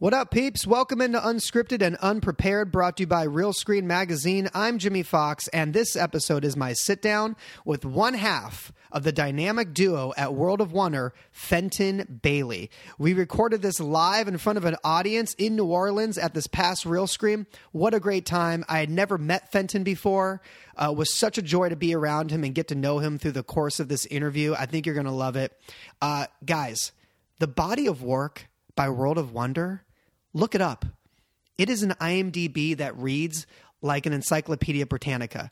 What up, peeps? Welcome into Unscripted and Unprepared, brought to you by Realscreen Magazine. I'm Jimmy Fox, and this episode is my sit down with one half of the dynamic duo at World of Wonder, Fenton Bailey. We recorded this live in front of an audience in New Orleans at this past Realscreen. What a great time. I had never met Fenton before. Uh, was such a joy to be around him and get to know him through the course of this interview. I think you're going to love it. Uh, guys, the body of work by World of Wonder Look it up. It is an IMDb that reads like an Encyclopedia Britannica.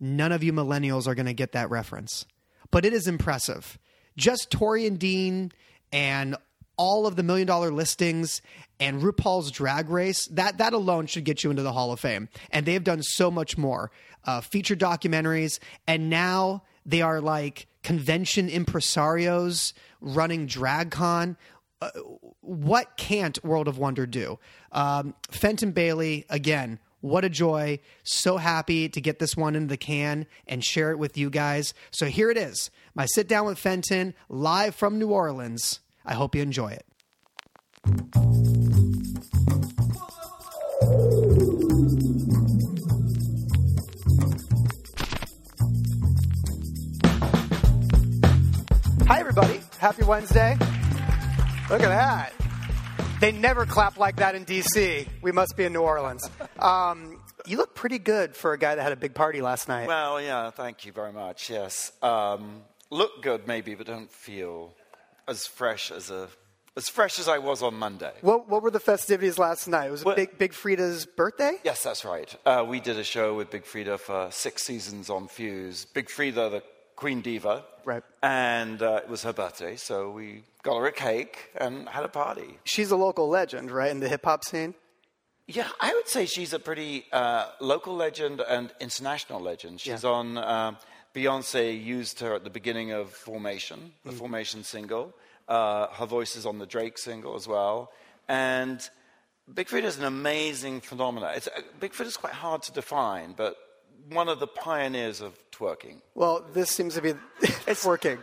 None of you millennials are going to get that reference, but it is impressive. Just Tori and Dean and all of the million dollar listings and RuPaul's Drag Race, that that alone should get you into the Hall of Fame. And they've done so much more. Uh, feature documentaries, and now they are like convention impresarios running DragCon what can't World of Wonder do? Um, Fenton Bailey, again, what a joy. So happy to get this one into the can and share it with you guys. So here it is my sit down with Fenton live from New Orleans. I hope you enjoy it. Hi, everybody. Happy Wednesday. Look at that. They never clap like that in D.C. We must be in New Orleans. Um, you look pretty good for a guy that had a big party last night. Well, yeah, thank you very much. Yes. Um, look good, maybe, but don't feel as fresh as a. As fresh as I was on Monday. What, what were the festivities last night? Was it well, Big, Big Freedia's birthday? Yes, that's right. Uh, we did a show with Big Freedia for six seasons on Fuse. Big Freedia, the Queen Diva. Right. And uh, it was her birthday, so we got her a cake and had a party. She's a local legend, right, in the hip hop scene? Yeah, I would say she's a pretty uh, local legend and international legend. She's yeah. on. Um, Beyonce used her at the beginning of Formation, the mm. Formation single. Uh, her voice is on the Drake single as well. And Big Freedia is an amazing phenomenon. It's, uh, Big Freedia is quite hard to define, but one of the pioneers of twerking. Well, this seems to be it's working.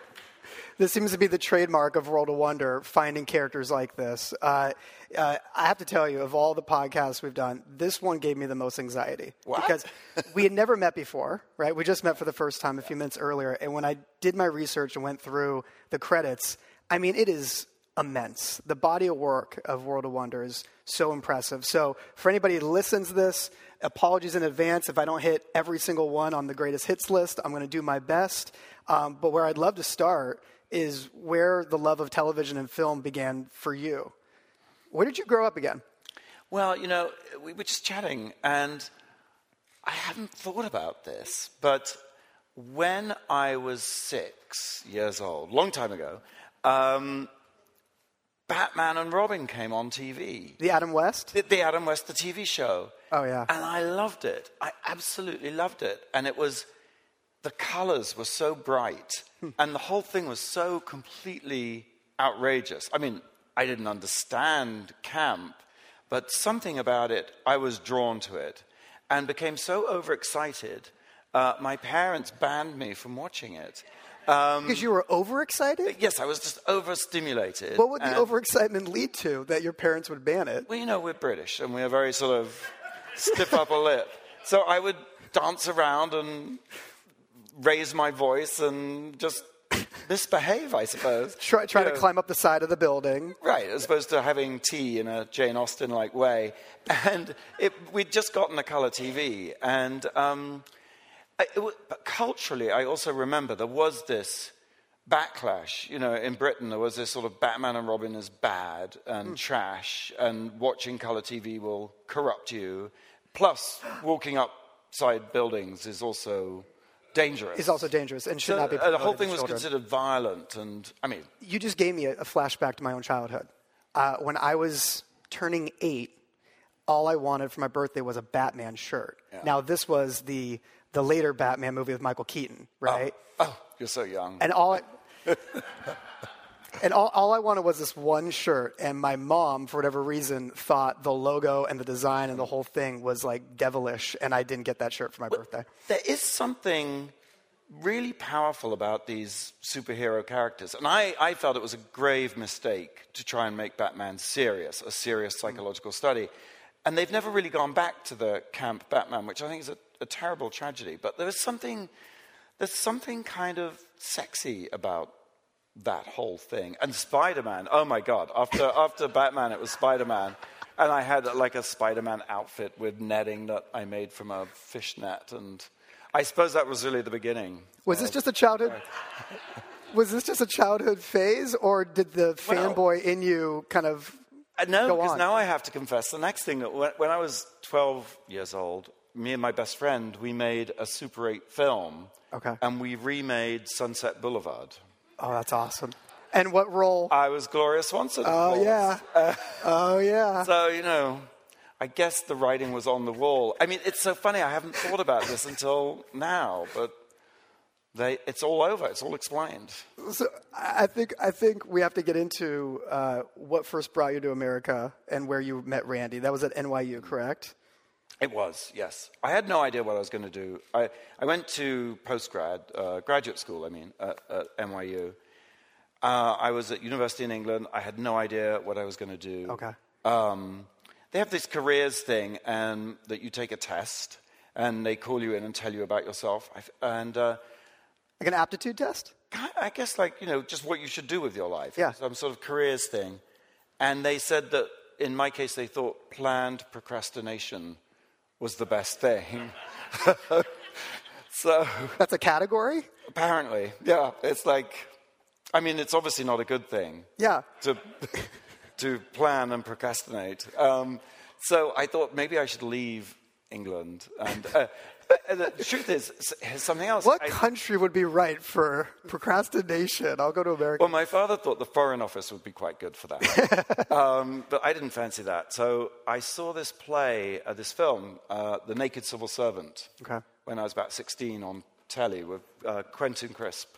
This seems to be the trademark of World of Wonder, finding characters like this. Uh, uh, I have to tell you, of all the podcasts we've done, this one gave me the most anxiety what? because we had never met before, right? We just met for the first time a few minutes earlier, and when I did my research and went through the credits, I mean, it is immense. The body of work of World of Wonder is so impressive. So, for anybody who listens to this, apologies in advance if I don't hit every single one on the greatest hits list. I'm going to do my best. Um, but where I'd love to start is where the love of television and film began for you. Where did you grow up again? Well, you know, we were just chatting, and I hadn't thought about this, but when I was six years old, long time ago, um, Batman and Robin came on TV. The Adam West? The, the, Adam West, the TV show. Oh, yeah. And I loved it. I absolutely loved it. And it was, the colors were so bright, hmm. and the whole thing was so completely outrageous. I mean, I didn't understand camp, but something about it, I was drawn to it and became so overexcited. Uh, my parents banned me from watching it. Um, because you were overexcited? Yes, I was just overstimulated. What would the overexcitement lead to that your parents would ban it? Well, you know, we're British and we're very sort of stiff upper lip. So I would dance around and raise my voice and just misbehave, I suppose. Try, try to know. climb up the side of the building. Right, as opposed to having tea in a Jane Austen like way. And it, we'd just gotten a colour TV. And. Um, but culturally, I also remember there was this backlash. You know, in Britain, there was this sort of Batman and Robin is bad and mm. trash, and watching color TV will corrupt you. Plus, walking upside buildings is also dangerous. Is also dangerous and should so, not be. Uh, the whole thing was considered violent, and I mean, you just gave me a, a flashback to my own childhood. Uh, when I was turning eight, all I wanted for my birthday was a Batman shirt. Yeah. Now, this was the the later Batman movie with Michael Keaton, right? Oh, oh you're so young. And all I, and all, all I wanted was this one shirt, and my mom, for whatever reason, thought the logo and the design and the whole thing was like devilish, and I didn't get that shirt for my birthday. There is something really powerful about these superhero characters. And I, I felt it was a grave mistake to try and make Batman serious, a serious mm. psychological study. And they've never really gone back to the camp Batman, which I think is a, a terrible tragedy. But there was something, there's something kind of sexy about that whole thing. And Spider Man, oh my God, after, after Batman, it was Spider Man. And I had like a Spider Man outfit with netting that I made from a fish net. And I suppose that was really the beginning. Was this just a childhood? was this just a childhood phase, or did the Well- fanboy in you kind of? Uh, no, because now I have to confess the next thing. that When, when I was 12 years old, me and my best friend, we made a Super 8 film. Okay. And we remade Sunset Boulevard. Oh, that's awesome. And what role? I was Gloria Swanson. oh yeah. oh yeah. So, you know, I guess the writing was on the wall. I mean, it's so funny. I haven't thought about this until now, but they, it's all over. It's all explained. So I I think I think we have to get into uh, what first brought you to America and where you met Randy. That was at NYU, correct? It was, yes. I had no idea what I was going to do. I, I went to postgrad, uh, graduate school, I mean, at, at NYU. Uh, I was at university in England. I had no idea what I was going to do. Okay. Um, they have this careers thing, and that you take a test, and they call you in and tell you about yourself. I, and uh, Like an aptitude test? I guess, like, you know, just what you should do with your life. Yeah. Some sort of careers thing. And they said that, in my case, they thought planned procrastination was the best thing. so, That's a category? apparently, yeah, it's like, I mean, it's obviously not a good thing Yeah. to, to plan and procrastinate. Um, so I thought maybe I should leave England. And uh, the truth is, something else. What I- country would be right for procrastination? I'll go to America. Well, my father thought the Foreign Office would be quite good for that. um, but I didn't fancy that. So I saw this play, uh, this film, uh, The Naked Civil Servant, Okay. when I was about 16 on telly with uh, Quentin Crisp,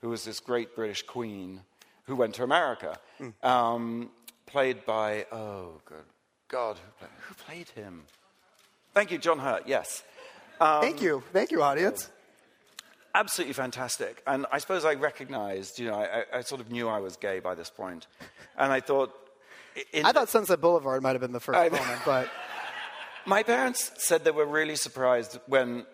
who was this great British queen who went to America. Um, played by, oh, good God, who played, who played him? Thank you, John Hurt, yes. Um, Thank you. Thank you, audience. absolutely fantastic. And I suppose I recognized, you know, I, I- sort of knew I was gay by this point. And I thought, i- thought Sunset Boulevard might have been the first I- moment, but my parents said they were really surprised when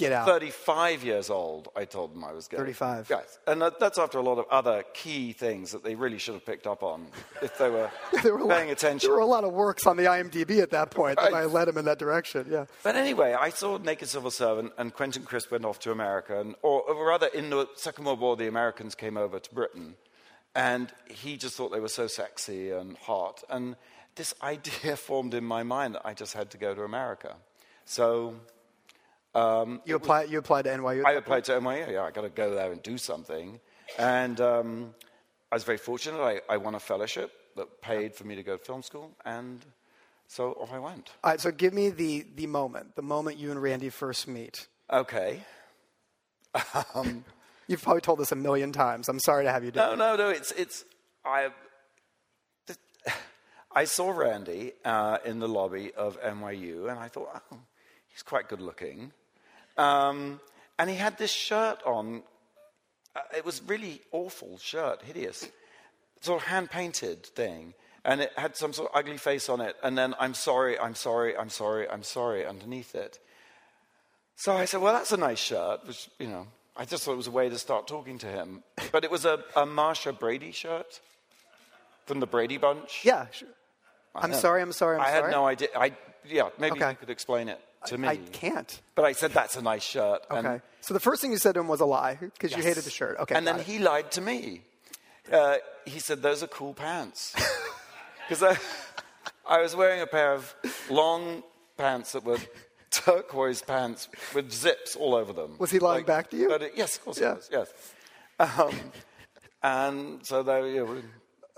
get out. 35 years old, I told them I was gay. 35. Yes. And that, that's after a lot of other key things that they really should have picked up on if they were, were, a lot, paying attention. there were a lot of works on the IMDb at that point that Right. I led him in that direction. Yeah. But anyway, I saw Naked Civil Servant, and Quentin Crisp went off to America, and, or, or rather, in the Second World War, the Americans came over to Britain, and he just thought they were so sexy and hot, and this idea formed in my mind that I just had to go to America. So You applied. You applied to NYU. I applied to NYU. Yeah, I got to go there and do something, and um, I was very fortunate. I, I won a fellowship that paid for me to go to film school, and so off I went. All right. So give me the the moment, the moment you and Randy first meet. Okay. You've probably told this a million times. I'm sorry to have you do. No, no, no. It's it's I. I saw Randy uh, in the lobby of NYU, and I thought, oh, he's quite good looking. Um, and he had this shirt on. Uh, it was really awful shirt, hideous, sort of hand painted thing, and it had some sort of ugly face on it. And then I'm sorry, I'm sorry, I'm sorry, I'm sorry underneath it. So I said, well, that's a nice shirt, which you know. I just thought it was a way to start talking to him. But it was a, a Marcia Brady shirt from the Brady Bunch. Yeah. Sure. I'm sorry. I'm sorry. I'm I sorry. I had no idea. I, yeah, maybe Okay. you could explain it to me. I can't. But I said, that's a nice shirt. Okay. And, so the first thing you said to him was a lie because you hated the shirt. Okay. And then it. he lied to me. Uh, he said, those are cool pants. Because I, I was wearing a pair of long pants that were turquoise pants with zips all over them. Was he lying back to you? but it- yes, of course Yeah. he was, yes. Um, and so they, were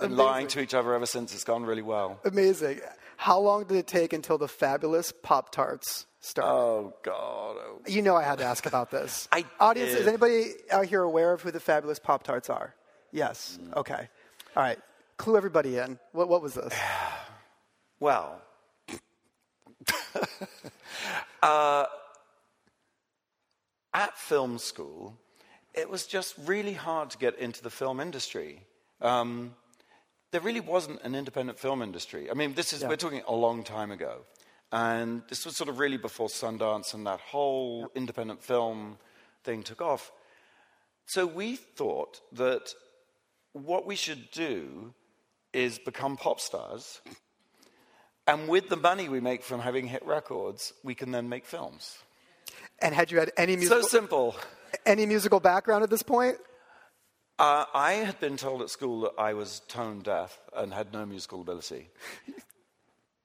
we've lying to each other ever since. It's gone really well. Amazing. How long did it take until the fabulous Pop Tarts started? Oh, God. Oh. you know I had to ask about this. I Audience, did. is anybody out here aware of who the fabulous Pop Tarts are? Yes. Mm. Okay. All right. Clue everybody in. What, what was this? Well, uh, at film school, it was just really hard to get into the film industry. Um, there really wasn't an independent film industry. I mean, this is, Yeah. we're talking a long time ago. And this was sort of really before Sundance and that whole independent film thing took off. So we thought that what we should do is become pop stars. And with the money we make from having hit records, we can then make films. And had you had any musical, so simple. any musical background at this point? Uh, I had been told at school that I was tone deaf and had no musical ability.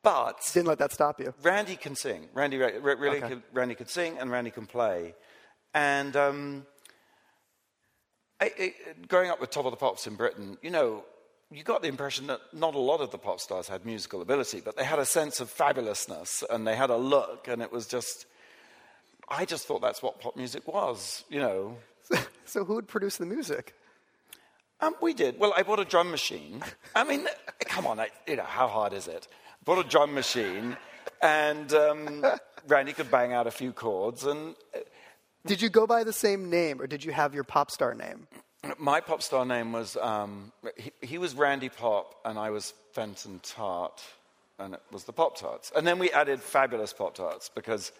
But Didn't let that stop you. Randy can sing. Randy re- re- really Okay. could, Randy could sing and Randy can play. And um, I, I, growing up with Top of the Pops in Britain, you know, you got the impression that not a lot of the pop stars had musical ability, but they had a sense of fabulousness and they had a look, and it was just. I just thought that's what pop music was, you know. So who would produce the music? Um, we did. Well, I bought a drum machine. I mean, come on, I, you know, how hard is it? Bought a drum machine, and um, Randy could bang out a few chords. And Did you go by the same name, or did you have your pop star name? my pop star name was um, he, he was Randy Pop, and I was Fenton Tart, and it was the Pop Tarts. And then we added Fabulous Pop Tarts because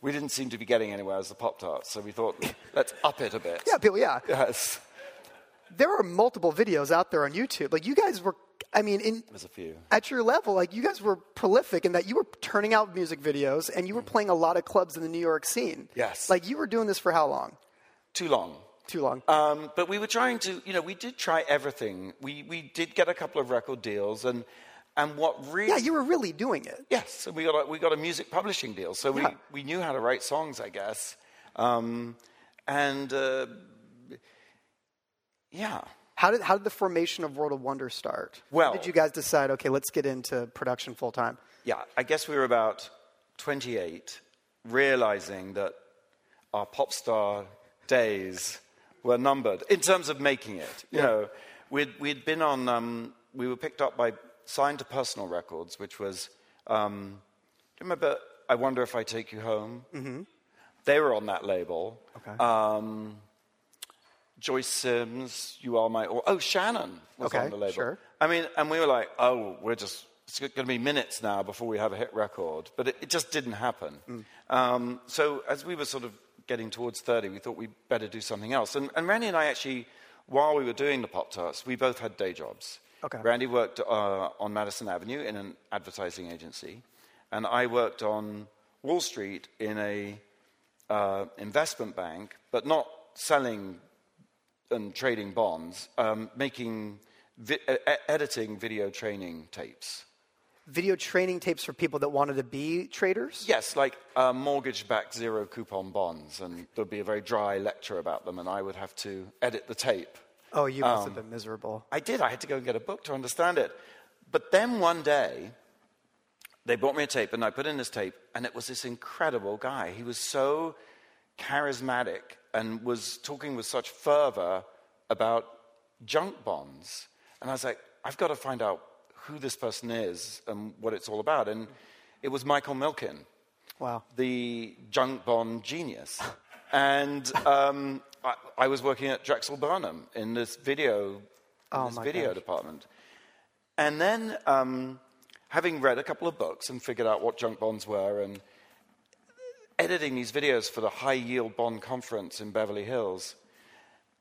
we didn't seem to be getting anywhere as the Pop Tarts. So we thought, let's up it a bit. Yeah, people. Yeah, Yes, there are multiple videos out there on YouTube. Like you guys were, I mean, in there's a few. at your level, like you guys were prolific in that you were turning out music videos and you were playing a lot of clubs in the New York scene. Yes. Like you were doing this for how long? Too long. Too long. Um, but we were trying to, you know, we did try everything. We, we did get a couple of record deals, and, and what really. yeah, you were really doing it. Yes, and we got a, we got a music publishing deal, so we, Yeah. we knew how to write songs, I guess. Um, and uh, yeah, How did how did the formation of World of Wonder start? Well- when did you guys decide? Okay, let's get into production full time. yeah, I guess we were about 28, realizing that our pop star days were numbered in terms of making it. You know, we'd, we'd been on, um, we were picked up by, signed to Personal Records, which was, um, do you remember I Wonder If I Take You Home? Mm-hmm. They were on that label. Okay. Um, Joyce Sims, You Are My, or, oh, Shannon was Okay, on the label. sure. I mean, and we were like, oh, we're just, it's going to be minutes now before we have a hit record. But it, it just didn't happen. Mm. Um, so as we were sort of getting towards 30, we thought we'd better do something else. And, and Randy and I actually, while we were doing the Pop Tarts, we both had day jobs. Okay. Randy worked uh, on Madison Avenue in an advertising agency, and I worked on Wall Street in a uh, investment bank, but not selling and trading bonds, um, making vi- editing video training tapes. Video training tapes for people that wanted to be traders. Yes, like uh, mortgage-backed zero coupon bonds, and there'd be a very dry lecture about them, and I would have to edit the tape. Oh, you must Um, have been miserable. I did. I had to go and get a book to understand it. But then one day, they brought me a tape, and I put in this tape, and it was this incredible guy. He was so charismatic and was talking with such fervor about junk bonds. And I was like, I've got to find out who this person is and what it's all about. And it was Michael Milken Wow. the junk bond genius. And um, I, I was working at Drexel Burnham in this video, in Oh, this video gosh. department. And then, um, having read a couple of books and figured out what junk bonds were, and editing these videos for the High Yield Bond Conference in Beverly Hills,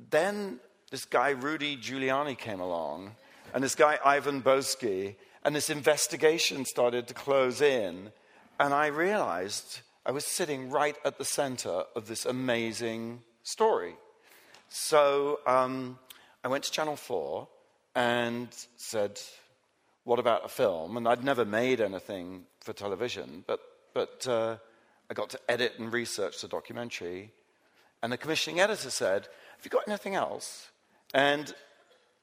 then this guy Rudy Giuliani came along, and this guy Ivan Boesky, and this investigation started to close in, and I realized I was sitting right at the center of this amazing story. So um, I went to Channel 4 and said, What about a film? And I'd never made anything for television, but, but uh, I got to edit and research the documentary. And the commissioning editor said, Have you got anything else? And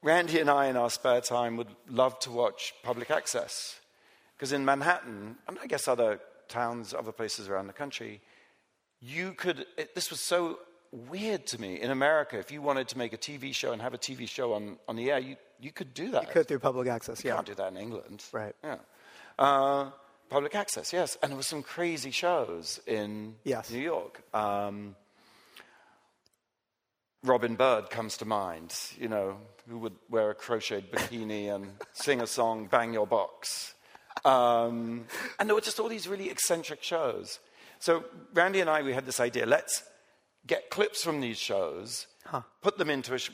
Randy and I, in our spare time, would love to watch public access. Because in Manhattan, and I guess other towns, other places around the country, you could, it, this was so weird to me. In America, if you wanted to make a TV show and have a TV show on, on the air, you, you could do that. You could through public access. You Yeah. can't do that in England. Right. Yeah. Uh, public access, yes. And there were some crazy shows in Yes. New York. Um, Robin Byrd comes to mind, you know, who would wear a crocheted bikini and sing a song, Bang Your Box. Um, and there were just all these really eccentric shows. So Randy and I, we had this idea let's get clips from these shows, put them into a, sh-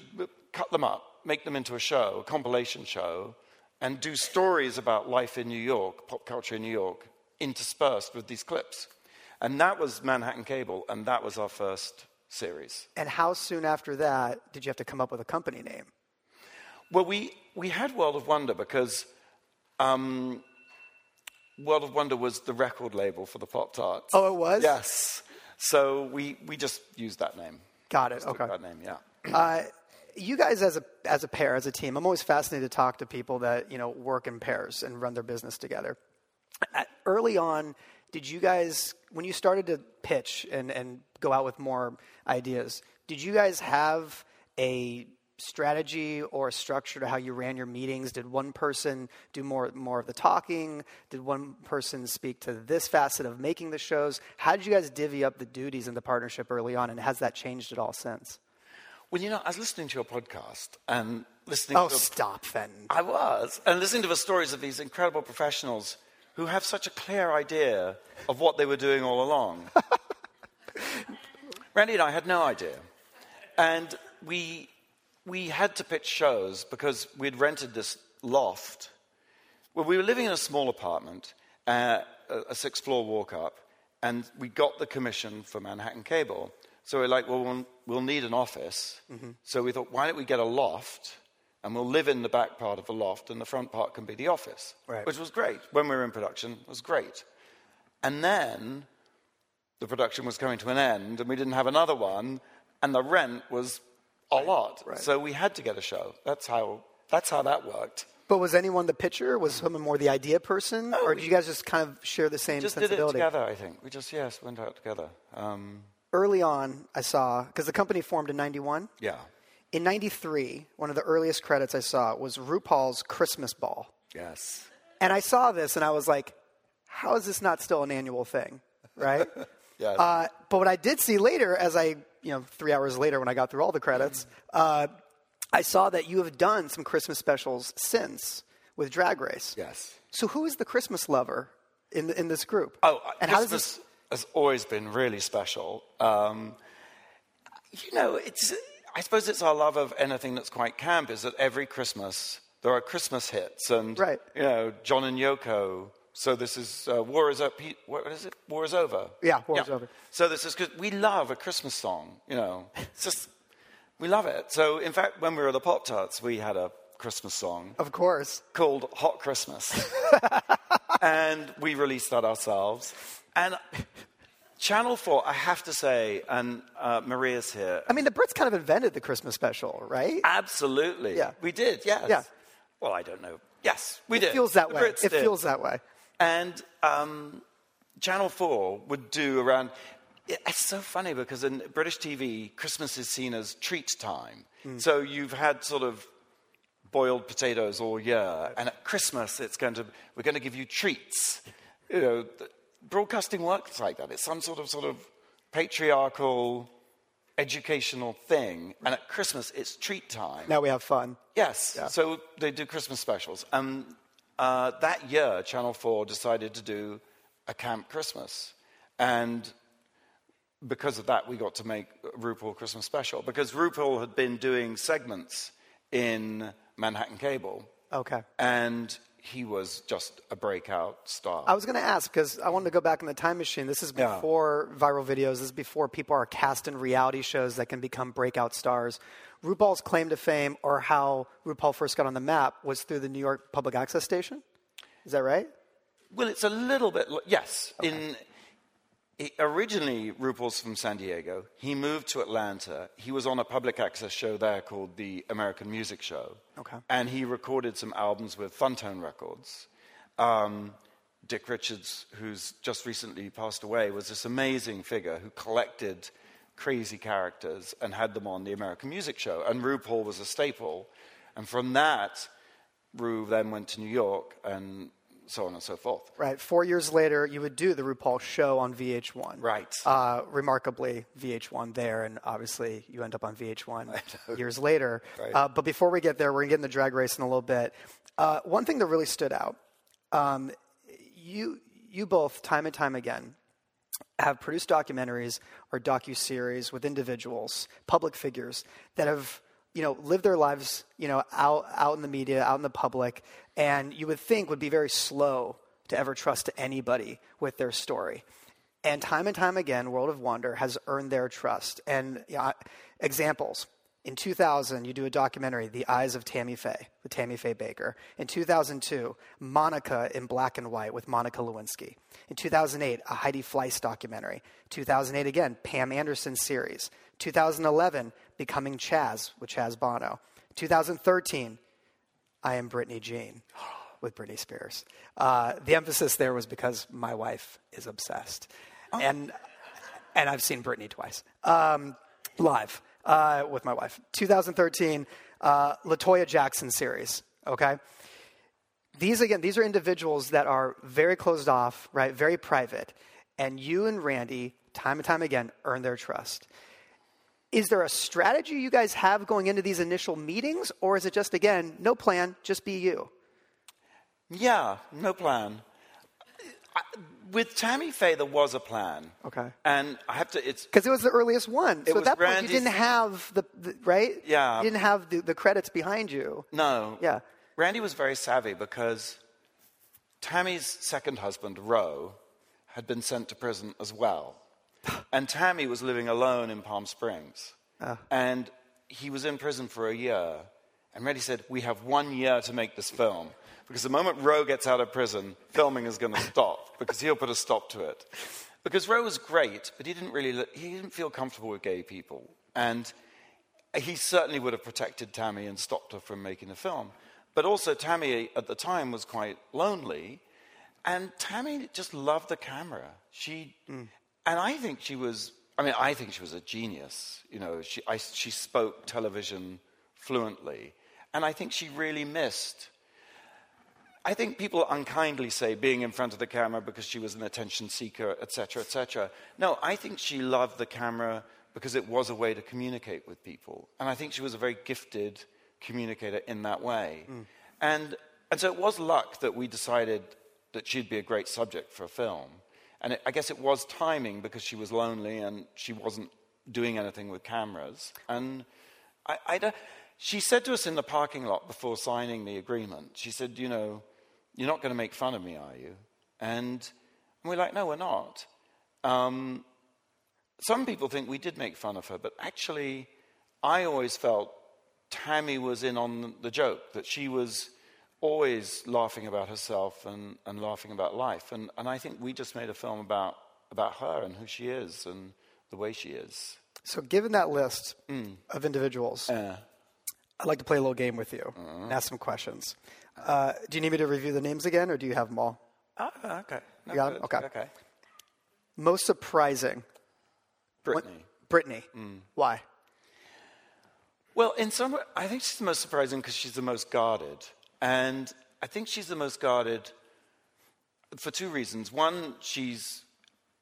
cut them up, make them into a show, a compilation show, and do stories about life in New York, pop culture in New York, interspersed with these clips. And that was Manhattan Cable, and that was our first series. And how soon after that did you have to come up with a company name? Well, we, we had World of Wonder because um, World of Wonder was the record label for the Pop Tarts. Oh, it was? Yes. So we, we just used that name. Got it. Just Okay. That name, yeah. Uh, you guys, as a as a pair, as a team, I'm always fascinated to talk to people that you know work in pairs and run their business together. At, early on, did you guys, when you started to pitch and and go out with more ideas, did you guys have a strategy or a structure to how you ran your meetings? Did one person do more more of the talking? Did one person speak to this facet of making the shows? How did you guys divvy up the duties in the partnership early on, and has that changed at all since? Well, you know, I was listening to your podcast and listening Oh, to. stop, Fenton. I was. And listening to the stories of these incredible professionals who have such a clear idea of what they were doing all along. Randy and I had no idea. And we, we had to pitch shows because we'd rented this loft. Well, we were living in a small apartment, uh, a, a six floor walk up, and we got the commission for Manhattan Cable. So we're like, well, we'll, we'll need an office. So we thought, why don't we get a loft and we'll live in the back part of the loft and the front part can be the office, Right. which was great. When we were in production, it was great. And then the production was coming to an end and we didn't have another one and the rent was a lot. right. So we had to get a show. That's how, that's how that worked. But was anyone the pitcher? Was someone more the idea person, or did you guys just kind of share the same Just did it sensibility? together, I think. We just, yes, went out together. Um, Early on, I saw because the company formed in '91. yeah. In '93, one of the earliest credits I saw was RuPaul's Christmas Ball, Yes. and I saw this and I was like, "How is this not still an annual thing?" Right? Yes. uh, but what I did see later, as I, you know, three hours later when I got through all the credits, uh, I saw that you have done some Christmas specials since with Drag Race. yes. So who is the Christmas lover in the, in this group? Oh, uh, and how does this? Has always been really special. Um, you know, it's. I suppose it's our love of anything that's quite camp. Is that every Christmas there are Christmas hits, and Right. you know, John and Yoko. So this is uh, War is Over. What is it? War is over. Yeah, War is Over. So this is good. We love a Christmas song. You know, it's just we love it. So in fact, when we were at the Pop Tarts, we had a Christmas song Of course. called Hot Christmas. and we released that ourselves. And Channel 4, I have to say, and uh, Maria's here, I mean, the Brits kind of invented the Christmas special, right? absolutely. Yeah. We did, yes. Yeah. Well, I don't know. Yes, we did. It did. feels that The way. Brits It did. feels that way. And um, Channel 4 would do around. It's so funny because in British TV, Christmas is seen as treat time. So you've had sort of boiled potatoes all year, and at Christmas, it's going to we're going to give you treats. You know, broadcasting works like that. It's some sort of sort of patriarchal, educational thing, and at Christmas, it's treat time. Now we have fun. Yes. So they do Christmas specials. And uh, that year, Channel 4 decided to do a Camp Christmas. And because of that, we got to make RuPaul Christmas special. Because RuPaul had been doing segments in Manhattan Cable. Okay. And he was just a breakout star. I was going to ask because I wanted to go back in the time machine. This is Yeah. before viral videos. This is before people are cast in reality shows that can become breakout stars. RuPaul's claim to fame, or how RuPaul first got on the map, was through the New York Public Access Station. Is that right? Well, it's a little bit. Yes. In he- originally, RuPaul's from San Diego. He moved to Atlanta. He was on a public access show there called the American Music Show. Okay. And he recorded some albums with Funtone Records. Um, Dick Richards, who's just recently passed away, was this amazing figure who collected crazy characters and had them on the American Music Show. And RuPaul was a staple. And from that, Ru then went to New York and so on and so forth. Right. Four years later, you would do the RuPaul show on VH1. Right. Uh, remarkably, VH1 there, and obviously you end up on VH1 years later. Right. Uh, but before we get there, we're going to get in the drag race in a little bit. Uh, one thing that really stood out um, you, you both, time and time again, have produced documentaries or docu-series with individuals, public figures that have you know live their lives you know out out in the media, out in the public, and you would think would be very slow to ever trust anybody with their story. And time and time again, World of Wonder has earned their trust. And you know, examples. In 2000, you do a documentary, The Eyes of Tammy Faye, with Tammy Faye Bakker. In 2002, Monica in Black and White with Monica Lewinsky. In 2008, a Heidi Fleiss documentary. 2008 again, Pam Anderson series. 2011, Becoming Chaz with Chaz Bono. 2013, I Am Britney Jean with Britney Spears. Uh, the emphasis there was because my wife is obsessed. And, and I've seen Britney twice um, live uh, with my wife. 2013, uh, Latoya Jackson series, okay? These, again, these are individuals that are very closed off, right? Very private. And you and Randy, time and time again, earn their trust. Is there a strategy you guys have going into these initial meetings, or is it just, again, no plan, just be you? Yeah, no plan. With Tammy Faye, there was a plan. Okay. And I have to, it's, Because it was the earliest one. So at that point, you didn't have the, the right? Yeah. You didn't have the, the credits behind you. no. Yeah. Randy was very savvy because Tammy's second husband, Roe, had been sent to prison as well. And Tammy was living alone in Palm Springs. Ah. And he was in prison for a year. And Randy said, We have one year to make this film. Because the moment Roe gets out of prison, filming is going to stop because he'll put a stop to it. Because Roe was great, but he didn't really he didn't feel comfortable with gay people. And he certainly would have protected Tammy and stopped her from making the film. But also, Tammy at the time was quite lonely, and Tammy just loved the camera. She, hmm. And I think she was. I mean, I think she was a genius. You know, she I, she spoke television fluently, and I think she really missed. I think people unkindly say being in front of the camera because she was an attention seeker, etc., etc. No, I think she loved the camera because it was a way to communicate with people. And I think she was a very gifted communicator in that way. Mm. And, and so it was luck that we decided that she'd be a great subject for a film. And it, I guess it was timing because she was lonely and she wasn't doing anything with cameras. And I, I she said to us in the parking lot before signing the agreement, she said, You know, you're not going to make fun of me, are you? And we're like, No, we're not. Um, some people think we did make fun of her, but actually, I always felt Tammy was in on the joke, that she was always laughing about herself and, and laughing about life. And, and I think we just made a film about, about her and who she is and the way she is. So, given that list Mm. of individuals, Uh, I'd like to play a little game with you and ask some questions. Uh, do you need me to review the names again, or do you have them all? ah, okay. No, You got it? good. Okay. Okay. Most surprising, Britney. Britney. Mm. Why? Well, in some way, I think she's the most surprising because she's the most guarded. And I think she's the most guarded for two reasons. One, she's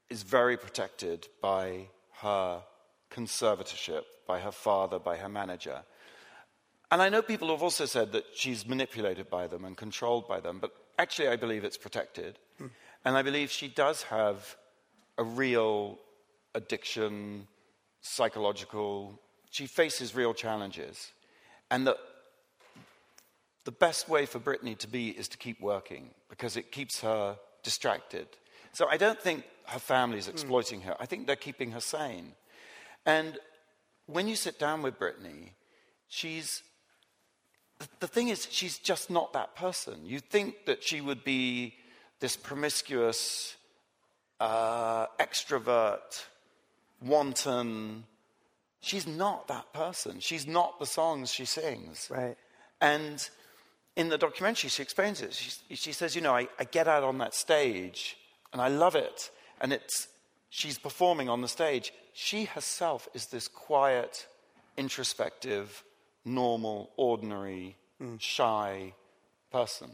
is very protected by her conservatorship, by her father, by her manager. And I know people have also said that she's manipulated by them and controlled by them, but actually, I believe it's protected. Hmm. And I believe she does have a real addiction, psychological, she faces real challenges. And that the best way for Britney to be is to keep working because it keeps her distracted. So I don't think her family is exploiting her. I think they're keeping her sane. And when you sit down with Britney, she's the- the thing is, she's just not that person. You think that she would be this promiscuous, uh, extrovert, wanton. She's not that person. She's not the songs she sings. Right. And in the documentary, she explains it. She, she says, You know, I, I get out on that stage and I love it. And it's, she's performing on the stage. She herself is this quiet, introspective, normal, ordinary, hmm. shy person.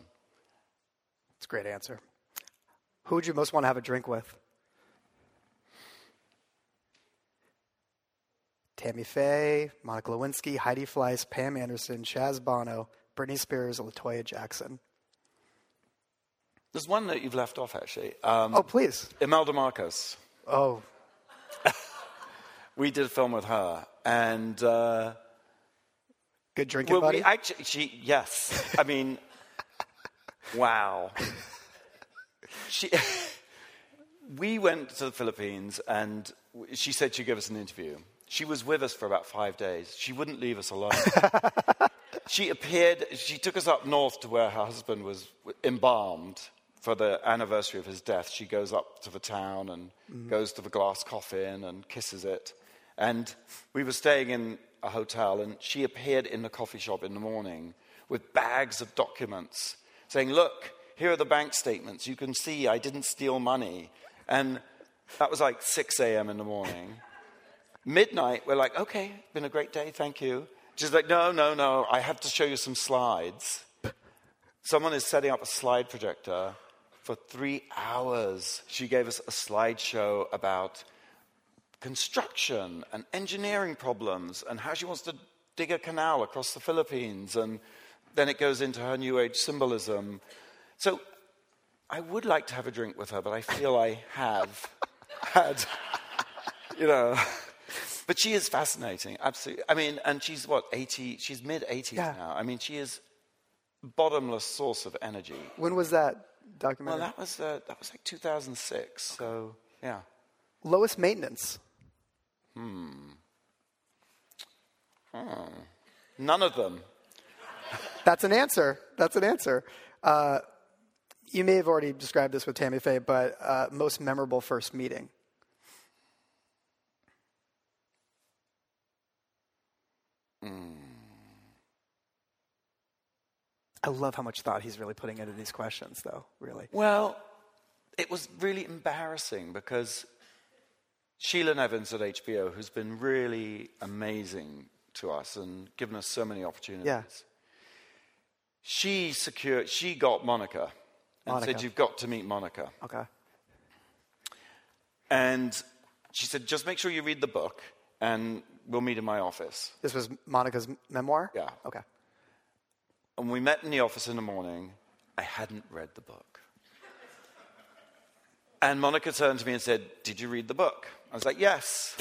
It's a great answer. Who would you most want to have a drink with? Tammy Faye, Monica Lewinsky, Heidi Fleiss, Pam Anderson, Chaz Bono, Britney Spears, and Latoya Jackson. There's one that you've left off, actually. Um, Oh, please. Imelda Marcos. Oh, We did a film with her, and uh, good drinking well, buddy. we actually, she, yes. I mean, wow. She, we went to the Philippines, and she said she'd give us an interview. She was with us for about five days. She wouldn't leave us alone. She appeared, she took us up north to where her husband was embalmed for the anniversary of his death. She goes up to the town and mm-hmm. goes to the glass coffin and kisses it. And we were staying in a hotel, and she appeared in the coffee shop in the morning with bags of documents saying, Look, here are the bank statements. You can see I didn't steal money. And that was like 6 a.m. in the morning. Midnight, we're like, okay, been a great day, thank you. She's like, no, no, no, I have to show you some slides. Someone is setting up a slide projector for three hours. She gave us a slideshow about construction and engineering problems and how she wants to dig a canal across the Philippines. And then it goes into her New Age symbolism. So I would like to have a drink with her, but I feel I have had, you know. But she is fascinating, absolutely. I mean, and she's what, 80, she's mid 80s Yeah. now. I mean, she is bottomless source of energy. when was that documentary? Well, that was, uh, that was like 2006, so yeah. Lowest maintenance. Hmm. Oh. None of them. That's an answer. That's an answer. Uh, you may have already described this with Tammy Faye, but uh, most memorable first meeting. I love how much thought he's really putting into these questions, though, really. Well, it was really embarrassing because Sheila Nevins at HBO, who's been really amazing to us and given us so many opportunities, Yeah. she secured, she got Monica and Monica. said, You've got to meet Monica. Okay. And she said, Just make sure you read the book and we'll meet in my office. This was Monica's memoir? Yeah. Okay. And we met in the office in the morning. I hadn't read the book. And Monica turned to me and said, Did you read the book? I was like, Yes.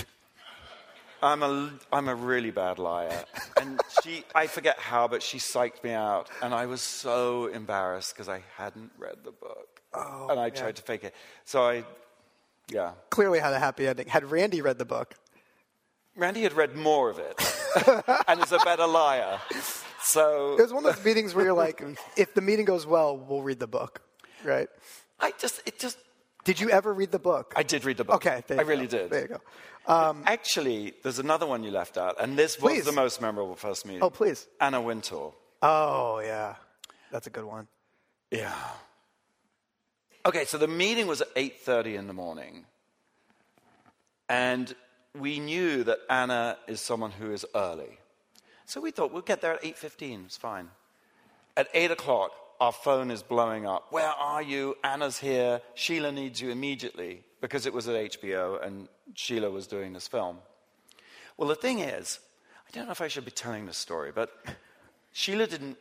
I'm a, I'm a really bad liar. And she, I forget how, but she psyched me out. And I was so embarrassed because I hadn't read the book. Oh, and I tried to fake it. So I, yeah. Clearly had a happy ending. Had Randy read the book? Randy had read more of it and is a better liar. So It was one of those meetings where you're like, if the meeting goes well, we'll read the book, right? I just, it just, Did you ever read the book? I did read the book. Okay, I really go. did. There you go. Um, Actually, there's another one you left out, and this was Please. the most memorable first meeting. Oh, please. Anna Wintour. Oh, yeah. That's a good one. Yeah. Okay, so the meeting was at 8:30 in the morning. And we knew that Anna is someone who is early. So we thought we'll get there at 8:15, it's fine. At 8 o'clock, our phone is blowing up. Where are you? Anna's here. Sheila needs you immediately because it was at HBO and Sheila was doing this film. Well, the thing is, I don't know if I should be telling this story, but Sheila didn't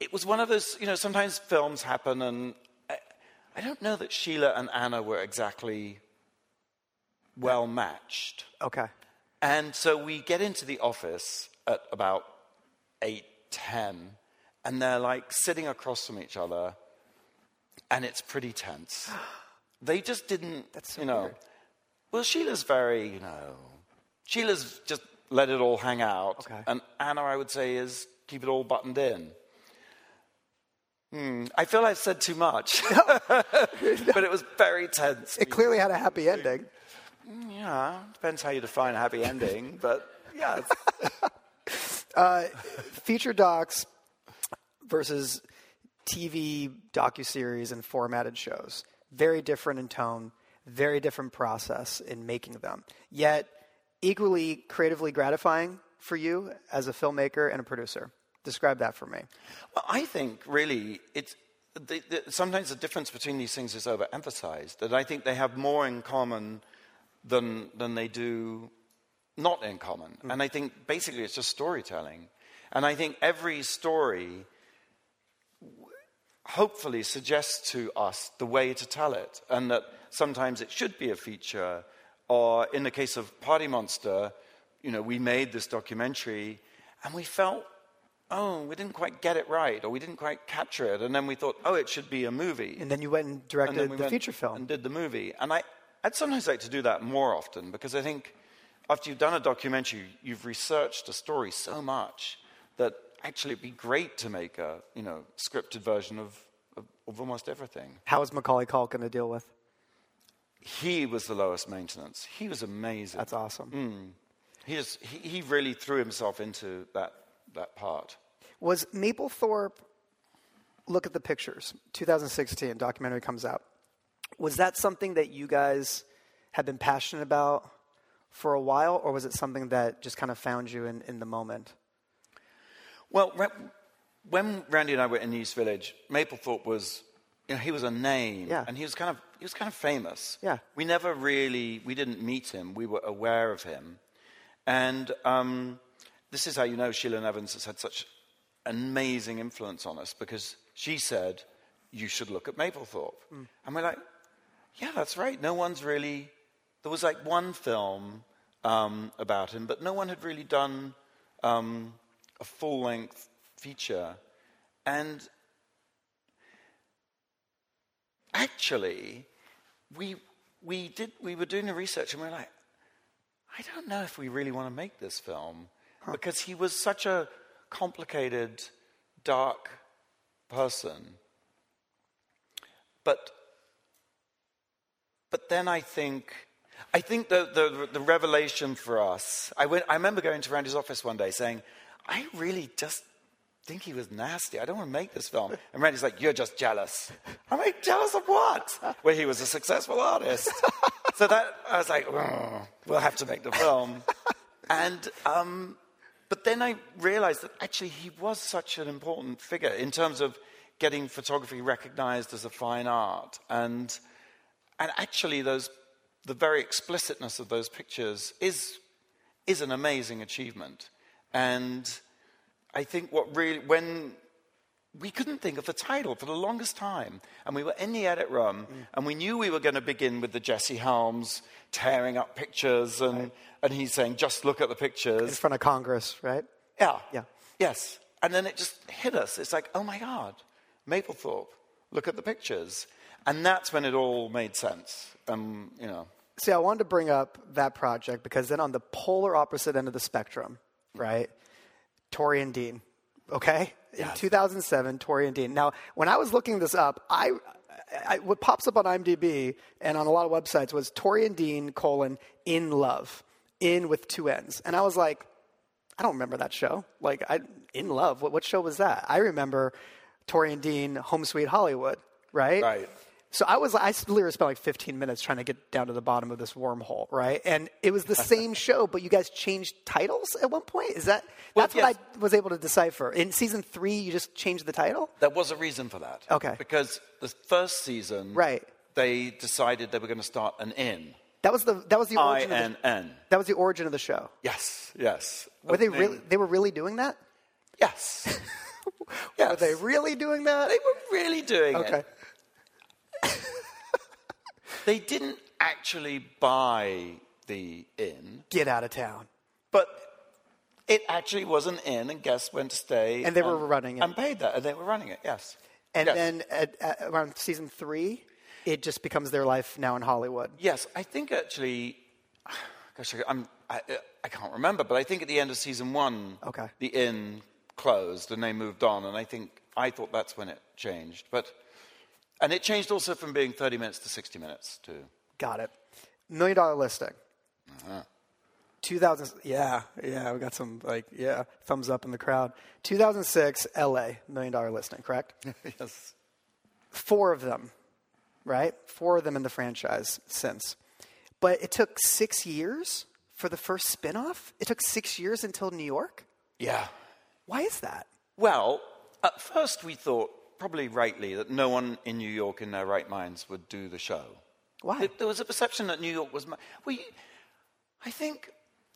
it was one of those, you know, sometimes films happen, and I, I don't know that Sheila and Anna were exactly well matched. Okay. And so we get into the office at about 8, 10, and they're like sitting across from each other, and it's pretty tense. They just didn't, That's so you know. weird. Well, Sheila's very, you know, Sheila's just let it all hang out. Okay. And Anna, I would say, is keep it all buttoned in. Hmm, I feel I've said too much, but it was very tense. It clearly had a happy ending. Yeah, depends how you define a happy ending, but yeah. Uh, feature docs versus TV docuseries and formatted shows. Very different in tone, very different process in making them. Yet equally creatively gratifying for you as a filmmaker and a producer. Describe that for me. Well, I think really it's the, the, sometimes the difference between these things is overemphasized. That I think they have more in common than, than they do not in common. Mm. And I think basically it's just storytelling. And I think every story hopefully suggests to us the way to tell it, and that sometimes it should be a feature, or in the case of Party Monster, you know, we made this documentary and we felt, oh, we didn't quite get it right, or we didn't quite capture it, and then we thought, oh, it should be a movie. And then you went and directed And we the feature film. and did the movie. And I, I'd sometimes like to do that more often because I think after you've done a documentary, you've researched a story so much that actually it'd be great to make a you know scripted version of, of, of almost everything. How is Macaulay Culkin to deal with? He was the lowest maintenance. He was amazing. That's awesome. Mm. He, just, he, he really threw himself into that, that part. Was Mapplethorpe, look at the pictures, 2016, documentary comes out. Was that something that you guys had been passionate about for a while, or was it something that just kind of found you in, in the moment? Well, when Randy and I were in East Village, Mapplethorpe was, you know, he was a name, Yeah. and he was kind of he was kind of famous. Yeah. we never really we didn't meet him. We were aware of him, and um, this is how you know Sheila Nevins has had such amazing influence on us because she said you should look at Mapplethorpe, and we're like, yeah, that's right. No one's really. There was like one film um, about him, but no one had really done um, a full length feature. And actually, we, we, did, we were doing the research and we were like, I don't know if we really want to make this film because he was such a complicated, dark person. But, but then I think, I think the, the, the revelation for us, I, went, I remember going to Randy's office one day saying, I really just think he was nasty. I don't want to make this film. And Randy's like, You're just jealous. I'm like, Jealous of what? Well, he was a successful artist. so that, I was like, oh, We'll have to make the film. And, um, but then I realized that actually he was such an important figure in terms of getting photography recognized as a fine art. And, and actually, those, the very explicitness of those pictures is, is an amazing achievement. And I think what really, when we couldn't think of the title for the longest time, and we were in the edit room, mm. and we knew we were going to begin with the Jesse Helms tearing up pictures, and, and he's saying, just look at the pictures. In front of Congress, right? Yeah. Yeah. Yes. And then it just hit us. It's like, oh my God, Mapplethorpe, look at the pictures. And that's when it all made sense. Um, you know. See, I wanted to bring up that project because then on the polar opposite end of the spectrum, right? Tori and Dean, okay? In 2007, Tori and Dean. Now, when I was looking this up, I, I what pops up on IMDb and on a lot of websites was Tori and Dean colon in love, in with two N's, and I was like, I don't remember that show. Like, I in love. What what show was that? I remember Tori and Dean, Home Sweet Hollywood, right? Right. So I was, I literally spent like 15 minutes trying to get down to the bottom of this wormhole, right? And it was the same show, but you guys changed titles at one point. Is that Well, that's yes. what I was able to decipher? In season three, you just changed the title. There was a reason for that. Okay. Because the first season, Right. they decided they were going to start an inn. That was the that was the I origin. Of the, that was the origin of the show. Yes, yes. Were they really? They were really doing that? Yes. yes. Were they really doing that? They were really doing Okay. it. They didn't actually buy the inn, Get out of town. but it actually was an inn, and guests went to stay. And they were running it. And paid that, and they were running it, yes. And Yes. then at, at around season three, it just becomes their life now in Hollywood. Yes, I think actually, gosh, I- I'm, I, I can't remember, but I think at the end of season one, Okay. the inn closed and they moved on, and I think I thought that's when it changed. But and it changed also from being 30 minutes to 60 minutes too. Got it. Million dollar listing. Uh-huh. 2000. Yeah, yeah. We got some like yeah thumbs up in the crowd. 2006, L.A. Million dollar listing. Correct. yes. Four of them, right? Four of them in the franchise since. But it took six years for the first spinoff. It took six years until New York. Yeah. Why is that? Well, at first we thought probably rightly, that no one in New York in their right minds would do the show. Why? There- was a perception that New York was. ma- you- I think,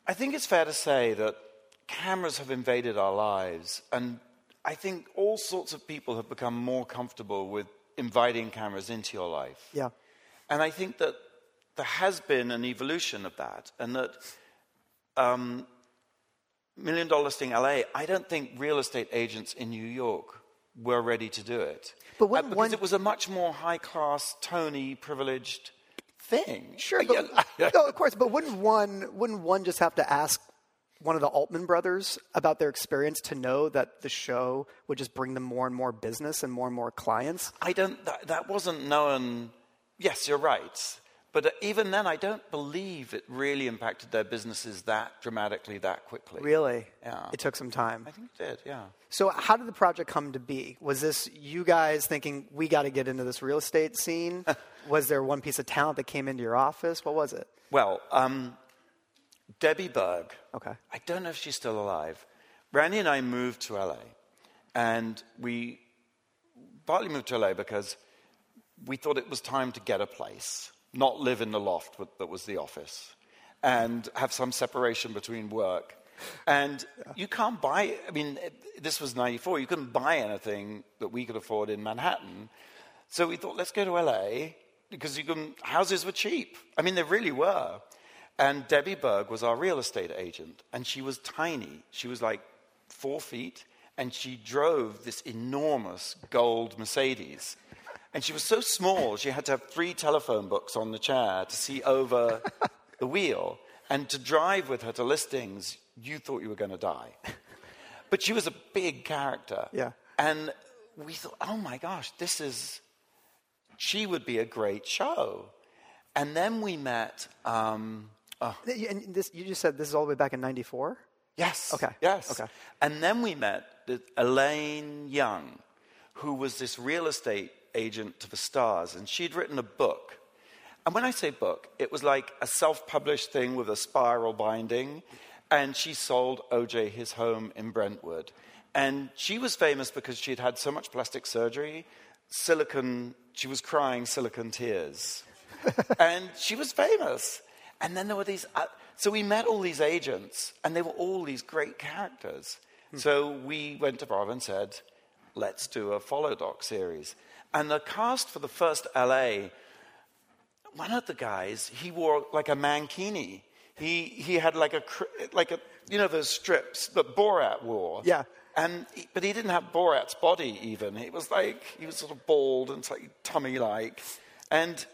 I think it's fair to say that cameras have invaded our lives, and I think all sorts of people have become more comfortable with inviting cameras into your life. Yeah. And I think that there has been an evolution of that, and that um, Million Dollar Listing LA, I don't think real estate agents in New York were ready to do it. But Uh, wouldn't because one- it was a much more high class, Tony privileged thing. Sure, but, no, of course. But wouldn't one wouldn't one just have to ask one of the Altman brothers about their experience to know that the show would just bring them more and more business and more and more clients? I don't. That, that wasn't known. Yes, you're right. But uh, even then, I don't believe it really impacted their businesses that dramatically, that quickly. Really? Yeah. It took some time. I think it did. Yeah. So, how did the project come to be? Was this you guys thinking we got to get into this real estate scene? was there one piece of talent that came into your office? What was it? Well, um, Debbie Berg. Okay. I don't know if she's still alive. Randy and I moved to LA, and we partly moved to LA because we thought it was time to get a place, not live in the loft that was the office, and have some separation between work. And you can't buy, I mean, this was 94, you couldn't buy anything that we could afford in Manhattan. So we thought, let's go to LA because you can, houses were cheap. I mean, they really were. And Debbie Berg was our real estate agent, and she was tiny. She was like four feet, and she drove this enormous gold Mercedes. And she was so small, she had to have three telephone books on the chair to see over the wheel. And to drive with her to listings, you thought you were going to die. But she was a big character. Yeah. And we thought, oh my gosh, this is, she would be a great show. And then we met, um, oh, And this, you just said this is all the way back in '94. yes. Okay, Yes. okay. And then we met Elaine Young, who was this real estate agent to the stars, and she'd written a book. And when I say book, it was like a self published thing with a spiral binding. And she sold OJ his home in Brentwood. And she was famous because she'd had so much plastic surgery, silicon, she was crying silicon tears. and she was famous. And then there were these, uh, so we met all these agents, and they were all these great characters. So we went to Bravo and said, let's do a follow doc series. And the cast for the first LA one of the guys, he wore like a mankini. He, he had like a, like a, you know, those strips that Borat wore. Yeah. And, but he didn't have Borat's body even. It was like, he was sort of bald and tummy like. And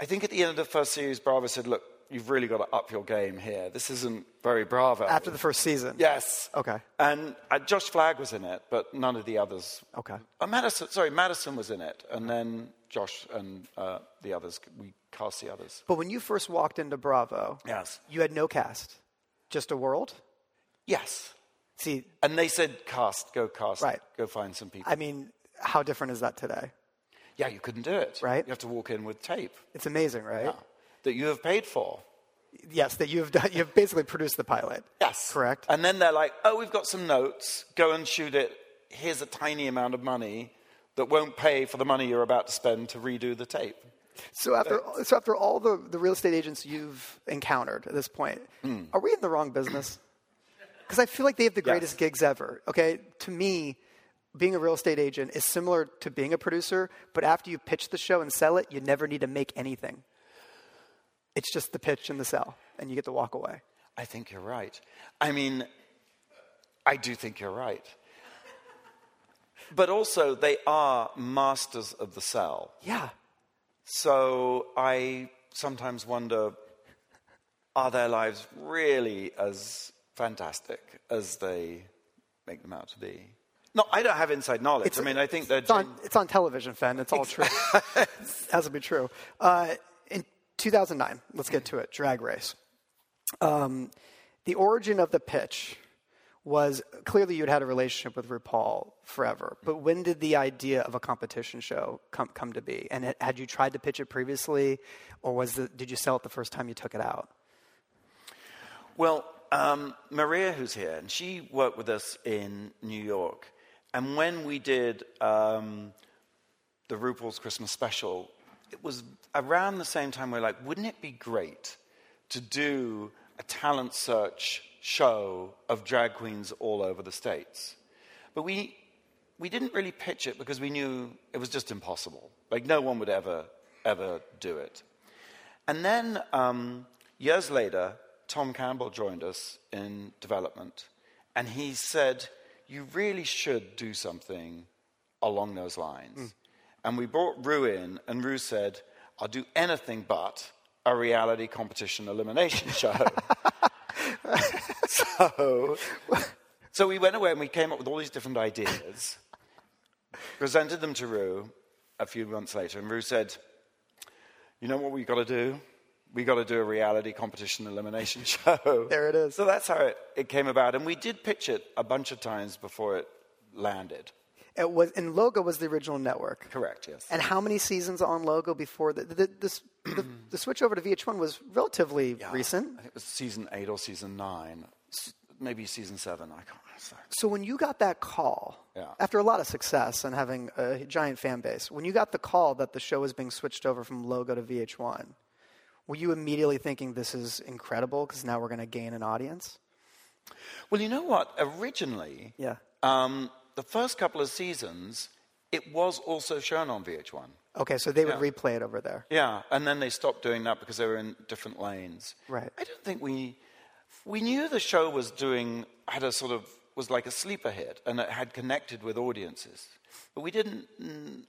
I think at the end of the first series, Bravo said, look, you've really got to up your game here. This isn't very Bravo. After the first season. Yes. Okay. And uh, Josh Flagg was in it, but none of the others. Okay. Uh, Madison, sorry, Madison was in it, and then Josh and uh, the others. We cast the others. But when you first walked into Bravo, Yes. you had no cast, just a world. Yes. See, And they said, cast, go cast, Right. go find some people. I mean, how different is that today? yeah, you couldn't do it. Right. You have to walk in with tape It's amazing, right? That you have paid for. Yes, that you've done. You've basically produced the pilot. Yes. Correct. And then they're like, oh, we've got some notes. Go and shoot it. Here's a tiny amount of money that won't pay for the money you're about to spend to redo the tape. So after so after all the, the real estate agents you've encountered at this point, Hmm. are we in the wrong business? Because I feel like they have the Yes. greatest gigs ever. Okay, to me, being a real estate agent is similar to being a producer, but after you pitch the show and sell it, you never need to make anything. It's just the pitch and the sell, and you get to walk away. I think you're right. I mean, I do think you're right. But also, they are masters of the sell. Yeah. So I sometimes wonder are their lives really as fantastic as they make them out to be? No, I don't have inside knowledge. I mean, I think they're. It's on, gen- it's on television, Fen. It's all true. it has to be true. Uh, 2009, let's get to it. Drag Race. Um, the origin of the pitch was clearly you'd had a relationship with RuPaul forever. But when did the idea of a competition show come, come to be? And it, had you tried to pitch it previously, or was the, did you sell it the first time you took it out? Well, um, Maria, who's here, and she worked with us in New York, and when we did um, the RuPaul's Christmas special, it was around the same time we we're like, wouldn't it be great to do a talent search show of drag queens all over the States? But we, we didn't really pitch it because we knew it was just impossible. Like, no one would ever, ever do it. And then um, years later, Tom Campbell joined us in development, and he said, You really should do something along those lines. Mm. And we brought Ru in, and Ru said, I'll do anything but a reality competition elimination show. so, so we went away and we came up with all these different ideas, presented them to Ru a few months later, and Ru said, You know what we've got to do? we got to do a reality competition elimination show. There it is. So that's how it, it came about. And we did pitch it a bunch of times before it landed. It was, and Logo was the original network. Correct, yes. And how many seasons on Logo before the, the, this, the, the switch over to VH1 was relatively yeah, recent? I think it was season eight or season nine, maybe season seven. I can't remember. So when you got that call, yeah. after a lot of success and having a giant fan base, when you got the call that the show was being switched over from Logo to VH1, were you immediately thinking this is incredible because now we're going to gain an audience? Well, you know what? Originally, yeah. Um, the first couple of seasons, it was also shown on VH1. Okay, so they would yeah. replay it over there. Yeah, and then they stopped doing that because they were in different lanes. Right. I don't think we we knew the show was doing had a sort of was like a sleeper hit and it had connected with audiences, but we didn't.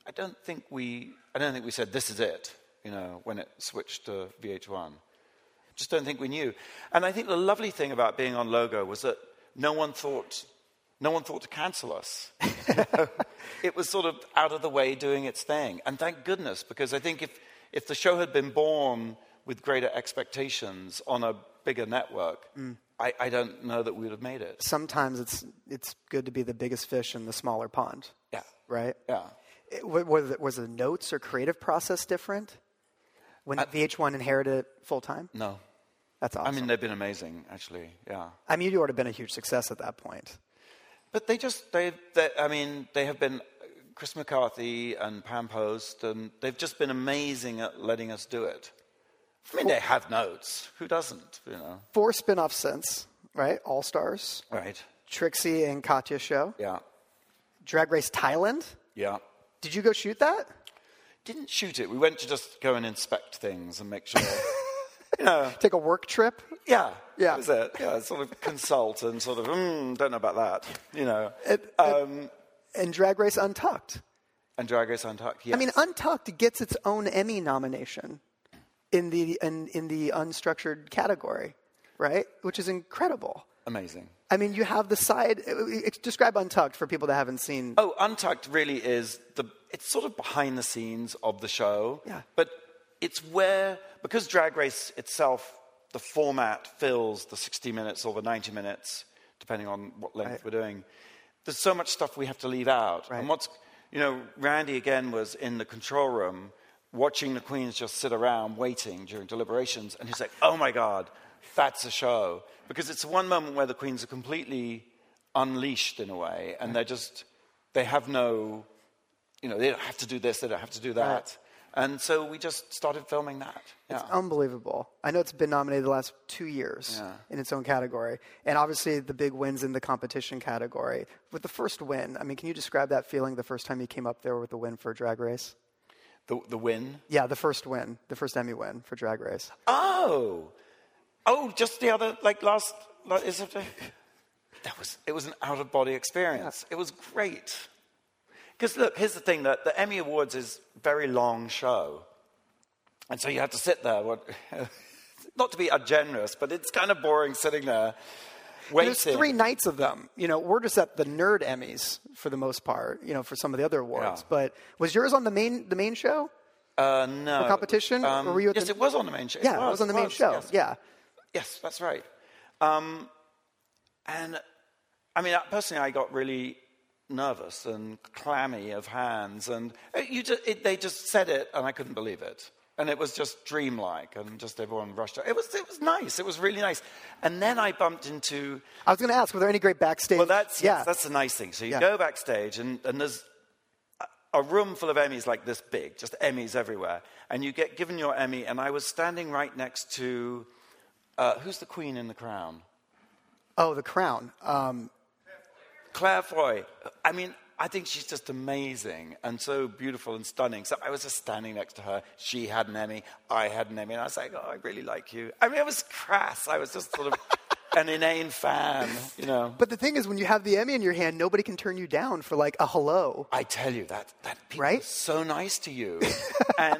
I don't think we. I don't think we said this is it you know, when it switched to VH1. Just don't think we knew. And I think the lovely thing about being on Logo was that no one thought, no one thought to cancel us. it was sort of out of the way doing its thing. And thank goodness, because I think if, if the show had been born with greater expectations on a bigger network, mm. I, I, don't know that we would have made it. Sometimes it's, it's good to be the biggest fish in the smaller pond. Yeah. Right? Yeah. It, was, was the notes or creative process different? when I, VH1 inherited it full time? No. That's awesome. I mean, they've been amazing, actually. Yeah. I mean, you would have been a huge success at that point. But they just, they, they I mean, they have been, Chris McCarthy and Pam Post, and they've just been amazing at letting us do it. I mean, they have notes. Who doesn't, you know? Four spin offs since, right? All Stars. Right. Trixie and Katya show. Yeah. Drag Race Thailand. Yeah. Did you go shoot that? didn't shoot it. We went to just go and inspect things and make sure. you know, Take a work trip? Yeah. Yeah. Was it. Yeah, sort of consult and sort of, mm, don't know about that. You know. It, um, and Drag Race Untucked. And Drag Race Untucked, yes. I mean, Untucked gets its own Emmy nomination in the, in, in the unstructured category, right? Which is incredible. Amazing. I mean, you have the side. Uh, uh, describe Untucked for people that haven't seen. Oh, Untucked really is the. It's sort of behind the scenes of the show. Yeah. But it's where because Drag Race itself, the format fills the 60 minutes or the 90 minutes, depending on what length right. we're doing. There's so much stuff we have to leave out. Right. And what's, you know, Randy again was in the control room watching the queens just sit around waiting during deliberations, and he's like, "Oh my God, that's a show because it's one moment where the queens are completely unleashed in a way, and they're just they have no, you know, they don't have to do this, they don't have to do that. Right. And so we just started filming that. Yeah. It's unbelievable. I know it's been nominated the last two years yeah. in its own category. And obviously the big wins in the competition category. With the first win, I mean, can you describe that feeling the first time you came up there with the win for Drag Race? The, the win? Yeah, the first win, the first Emmy win for Drag Race. Oh, Oh, just the other, like last, like, is it? That was, it was an out of body experience. It was great. Because look, here's the thing that the Emmy Awards is a very long show. And so you have to sit there. What, not to be ungenerous, but it's kind of boring sitting there waiting. There's three nights of them. You know, we're just at the nerd Emmys for the most part. You know, for some of the other awards. Yeah. But was yours on the main the main show? Uh, no. The competition? Um, or were you yes, the... it was on the main show. Yeah, it was, it was on the main was, show. Yes. Yeah. Yes, that's right. Um, and I mean, personally, I got really nervous and clammy of hands, and uh, just, it, they just said it, and I couldn't believe it. And it was just dreamlike, and just everyone rushed out. It was, it was nice. It was really nice. And then I bumped into I was going to ask, were there any great backstage? well, that's yeah. yes, that's the nice thing. So you Yeah. go backstage, and, and there's a- a room full of Emmys like this big, just Emmys everywhere, and you get given your Emmy. And I was standing right next to uh, who's the Queen in The Crown? oh, the crown. Um, Claire Foy. I mean, I think she's just amazing and so beautiful and stunning. So I was just standing next to her. She had an Emmy. I had an Emmy. And I was like, oh, I really like you. I mean, it was crass. I was just sort of an inane fan, you know. but the thing is, when you have the Emmy in your hand, nobody can turn you down for like a hello. I tell you that that people Right? are so nice to you, and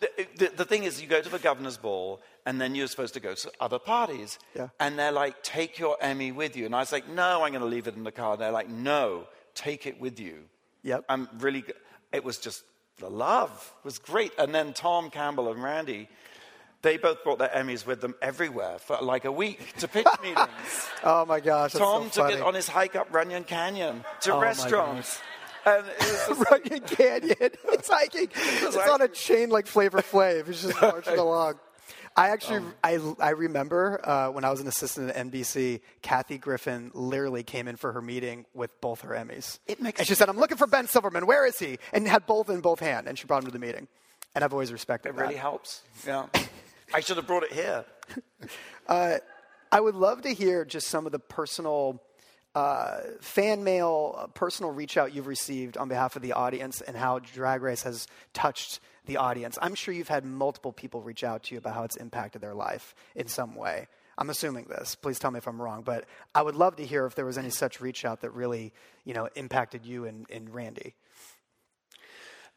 the, the, the thing is, you go to the governor's ball, and then you're supposed to go to other parties, Yeah. and they're like, "Take your Emmy with you," and I was like, "No, I'm going to leave it in the car." And they're like, "No, take it with you." Yep. I'm really. It was just the love was great, and then Tom Campbell and Randy. They both brought their Emmys with them everywhere for like a week to pitch meetings. Oh my gosh, Tom so took funny. it on his hike up Runyon Canyon to Oh, restaurants. And it was Runyon Canyon. It's hiking. It's like- on a chain like Flavor Flav. It's just marching along. I actually, Um, I, I remember uh, when I was an assistant at NBC, Kathy Griffin literally came in for her meeting with both her Emmys. It makes and she said, "I'm looking for Ben Silverman. Where is he?" And had both in both hand, and she brought him to the meeting. And I've always respected It that. really helps. Yeah. I should have brought it here. I would love to hear just some of the personal uh, fan mail, uh, personal reach out you've received on behalf of the audience and how Drag Race has touched the audience. I'm sure you've had multiple people reach out to you about how it's impacted their life in some way. I'm assuming this. Please tell me if I'm wrong, but I would love to hear if there was any such reach out that really, you know, impacted you and, and Randy.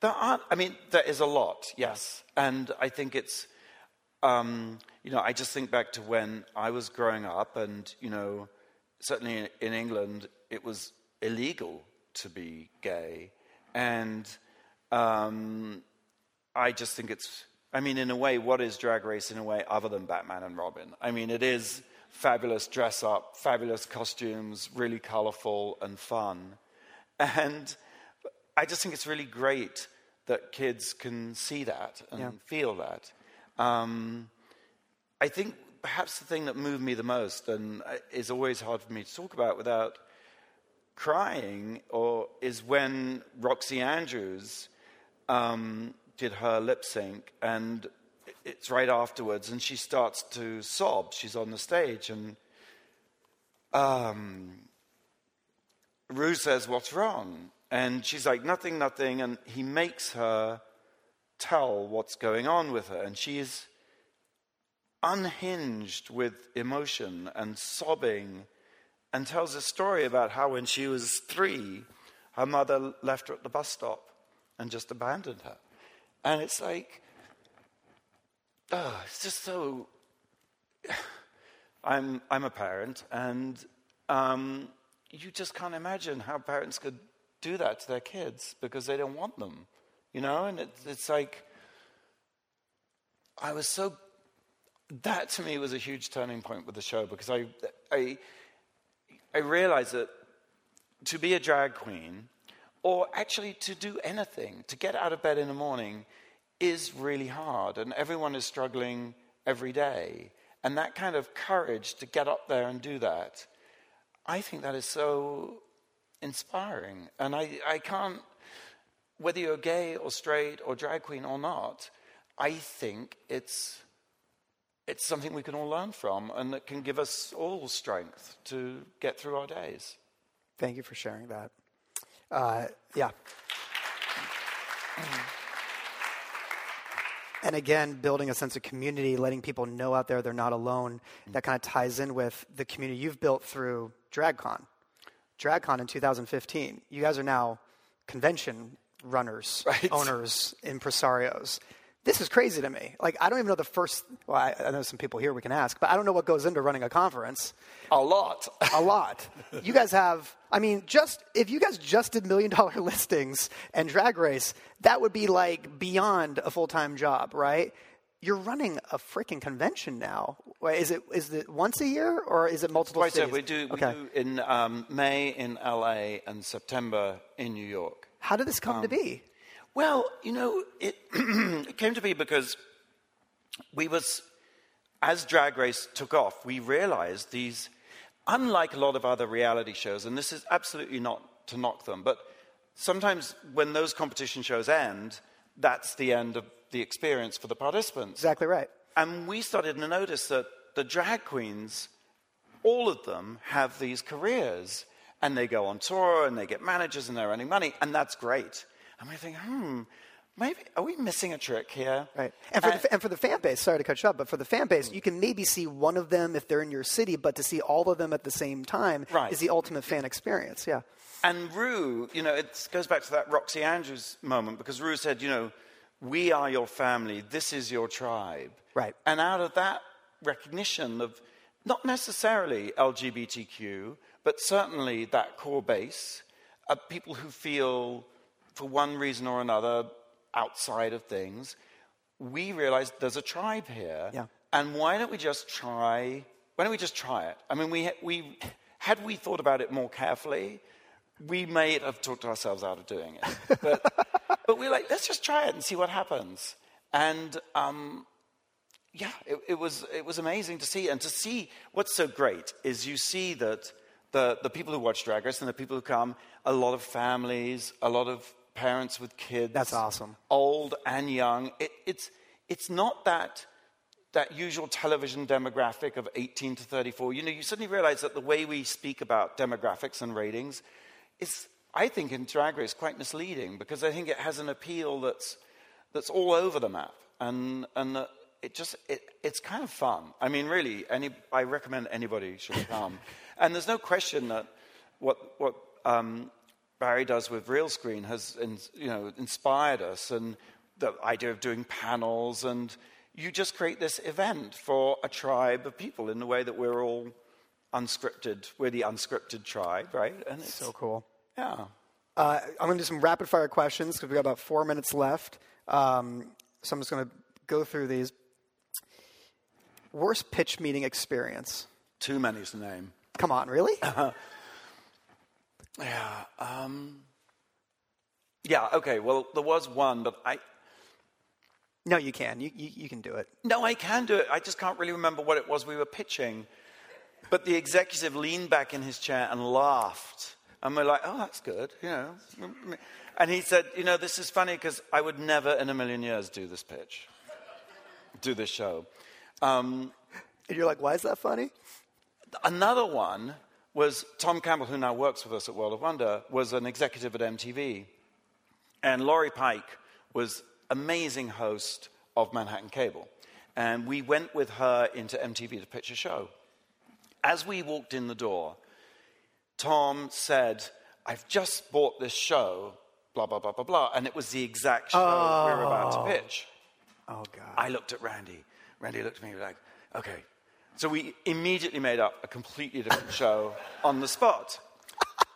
There aren't, I mean, there is a lot, yes. And I think it's, um, you know, I just think back to when I was growing up, and, you know, certainly in, England, it was illegal to be gay. And um, I just think it's, I mean, in a way, what is Drag Race in a way other than Batman and Robin? I mean, it is fabulous dress up, fabulous costumes, really colorful and fun. And I just think it's really great that kids can see that and Yeah. feel that. Um, I think perhaps the thing that moved me the most and uh, is always hard for me to talk about without crying or is when Roxy Andrews um, did her lip sync and it's right afterwards and she starts to sob. She's on the stage and um, Ru says, What's wrong? And she's like, Nothing, nothing. And he makes her tell what's going on with her. And she is unhinged with emotion and sobbing and tells a story about how when she was three, her mother left her at the bus stop and just abandoned her. And it's like, oh, it's just so. I'm, I'm a parent, and um, you just can't imagine how parents could do that to their kids because they don't want them, you know? And it, it's like, I was so. That to me was a huge turning point with the show because I, I, I realized that to be a drag queen, or actually to do anything, to get out of bed in the morning, is really hard, and everyone is struggling every day. And that kind of courage to get up there and do that, I think that is so inspiring. And I, I can't, whether you're gay or straight or drag queen or not, I think it's, it's something we can all learn from and that can give us all strength to get through our days. Thank you for sharing that. Uh, yeah. And again, building a sense of community, letting people know out there they're not alone. That kind of ties in with the community you've built through DragCon. DragCon in 2015. You guys are now convention runners, Right. owners, impresarios. This is crazy to me. Like, I don't even know the first. Well, I, I know some people here we can ask, but I don't know what goes into running a conference A lot. a lot. You guys have, I mean, just if you guys just did million dollar listings and drag race, that would be like beyond a full time job, right? You're running a freaking convention now. Is it is it once a year or is it multiple Twice a cities? we do, we okay. do in um, May in LA and September in New York. How did this come to be? Well, you know, it, it came to be because we was, as Drag Race took off, we realized these, unlike a lot of other reality shows, and this is absolutely not to knock them, but sometimes when those competition shows end, that's the end of the experience for the participants. Exactly right. And we started to notice that the drag queens, all of them have these careers and they go on tour and they get managers and they're earning money, and that's great. And we think, hmm, maybe are we missing a trick here? Right. And for, the, and for the fan base, sorry to cut you up, but for the fan base, you can maybe see one of them if they're in your city, but to see all of them at the same time Right. is the ultimate fan experience. Yeah. And Ru, you know, it goes back to that Roxxxy Andrews moment because Ru said, you know, we are your family, this is your tribe. Right. And out of that recognition of not necessarily LGBTQ, but certainly that core base of people who feel, for one reason or another, outside of things, we realized there's a tribe here. Yeah. And why don't we just try? Why don't we just try it? I mean, we, we had we thought about it more carefully, we may have talked ourselves out of doing it. But, but we're like, let's just try it and see what happens. And um, yeah, it, it, was, it was amazing to see. And to see what's so great is you see that the, the people who watch Drag Race and the people who come, a lot of families, a lot of parents with kids. That's awesome. Old and young. It, it's, it's not that, that usual television demographic of 18 to 34. You know, you suddenly realize that the way we speak about demographics and ratings is, I think, in Drag Race quite misleading because I think it has an appeal that's, that's all over the map. And, and uh, it just, it, it's kind of fun. I mean, really, any, I recommend anybody should come. and there's no question that what, what um, Barry does with Realscreen has in, you know, inspired us, and the idea of doing panels, and you just create this event for a tribe of people in the way that we're all unscripted. We're the unscripted tribe, right? And it's So cool. Yeah. Uh, I'm going to do some rapid fire questions because we've got about four minutes left. Um, so I'm just going to go through these. Worst pitch meeting experience? Too many to name. Come on, really? Yeah. Um, yeah. Okay. Well, there was one, but I no, you can. You, you, you can do it. no, I can do it. I just can't really remember what it was we were pitching. But the executive leaned back in his chair and laughed, and we're like, "Oh, that's good," you know. And he said, "You know, this is funny because I would never in a million years do this pitch, do this show." Um, And you're like, why is that funny? Another one was Tom Campbell, who now works with us at World of Wonder, was an executive at MTV. And Laurie Pike was amazing host of Manhattan Cable. And we went with her into MTV to pitch a show. As we walked in the door, Tom said, I've just bought this show, blah, blah, blah, blah, blah. And it was the exact show we were about to oh. pitch. Oh, God. I looked at Randy. Randy looked at me like, okay. So we immediately made up a completely different show on the spot.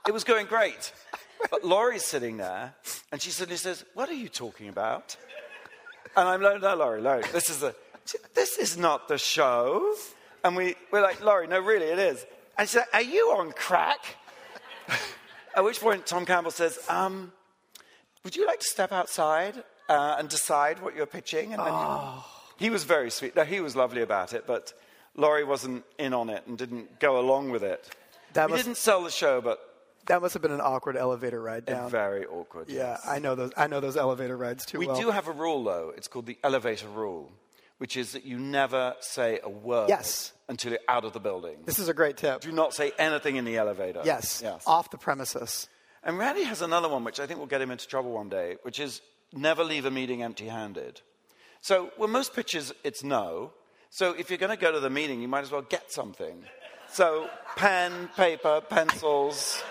It was going great. But Laurie's sitting there, and she suddenly says, What are you talking about? And I'm like, No, Laurie, Laurie, this is, a, this is not the show. And we, we're like, Laurie, no, really, it is. And she's like, Are you on crack? At which point, Tom Campbell says, um, Would you like to step outside uh, and decide what you're pitching? And then you- he was very sweet. No, he was lovely about it, but Laurie wasn't in on it and didn't go along with it. That we must- didn't sell the show, but That must have been an awkward elevator ride down. very awkward. yeah, yes. I know those. I know those elevator rides too We well. do have a rule, though. It's called the elevator rule, which is that you never say a word Yes. until you're out of the building. This is a great tip. Do not say anything in the elevator. Yes, Yes. off the premises. And Randy has another one, which I think will get him into trouble one day, which is never leave a meeting empty handed. So, well, most pitches, it's no. So, if you're going to go to the meeting, you might as well get something. So, pen, paper, pencils,